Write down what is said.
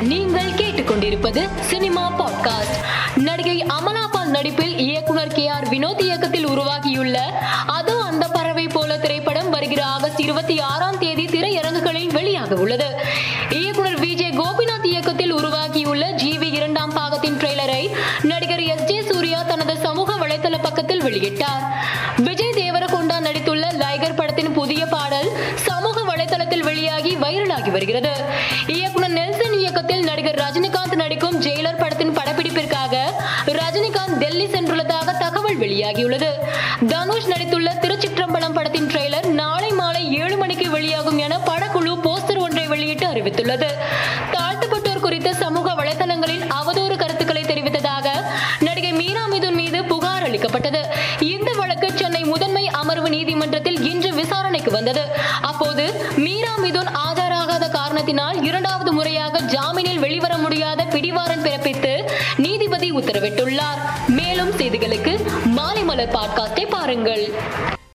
நீங்கள் கேட்டுக்கொண்டிருப்பது cinema podcast நடிகை அமலாபால் நடிப்பில் இயக்குனர் கே ஆர் வினோத் இயக்கத்தில் உருவாகியுள்ள அதோ அந்த பறவை போல திரைப்படம் வருகிற ஆகஸ்ட் இருபத்தி ஆறாம் தேதி திரையரங்குகளில் வெளியாக உள்ளது. இயக்குனர் விஜய் கோபிநாத் இயக்கத்தில் உருவாகியுள்ள ஜிவி இரண்டாம் பாகத்தின் ட்ரெய்லரை நடிகர் எஸ் ஜே சூர்யா தனது சமூக வலைதள பக்கத்தில் வெளியிட்டார். விஜய் தேவரகொண்டா நடித்துள்ள லைகர் படத்தின் புதிய பாடல் சமூக வலைதளத்தில் வெளியாகி வைரலாகி வருகிறது. இயக்குனர் நெல்சன் நடிகர் ரஜினிகாந்த் நடிக்கும் ஜெயிலர் படத்தின் படப்பிடிப்பிற்காக ரஜினிகாந்த் டெல்லி சென்றுள்ளதாக தகவல் வெளியாகியுள்ளது. தனுஷ் நடித்துள்ள திருச்சிற்றம்பலம் படத்தின் ட்ரெய்லர் நாளை மாலை ஏழு மணிக்கு வெளியாகும் என படக்குழு போஸ்டர் ஒன்றை வெளியிட்டு அறிவித்துள்ளது. தாழ்த்தப்பட்டோர் குறித்த சமூக வலைதளங்களில் அவதூறு கருத்துக்களை தெரிவித்ததாக நடிகை மீரா மிதுன் மீது புகார் அளிக்கப்பட்டது. இந்த வழக்கு சென்னை முதன்மை அமர்வு நீதிமன்றத்தில் இன்று விசாரணைக்கு வந்தது. அப்போது மீரா மிதுன் ஆஜராகாத காரணத்தினால் இரண்டாவது முறையாக ஜாமீனில் வெளிவர முடியாத பிடிவாரன் பிறப்பித்து நீதிபதி உத்தரவிட்டுள்ளார். மேலும் செய்திகளுக்கு மாலை மலர் பாட்காஸ்டை பாருங்கள்.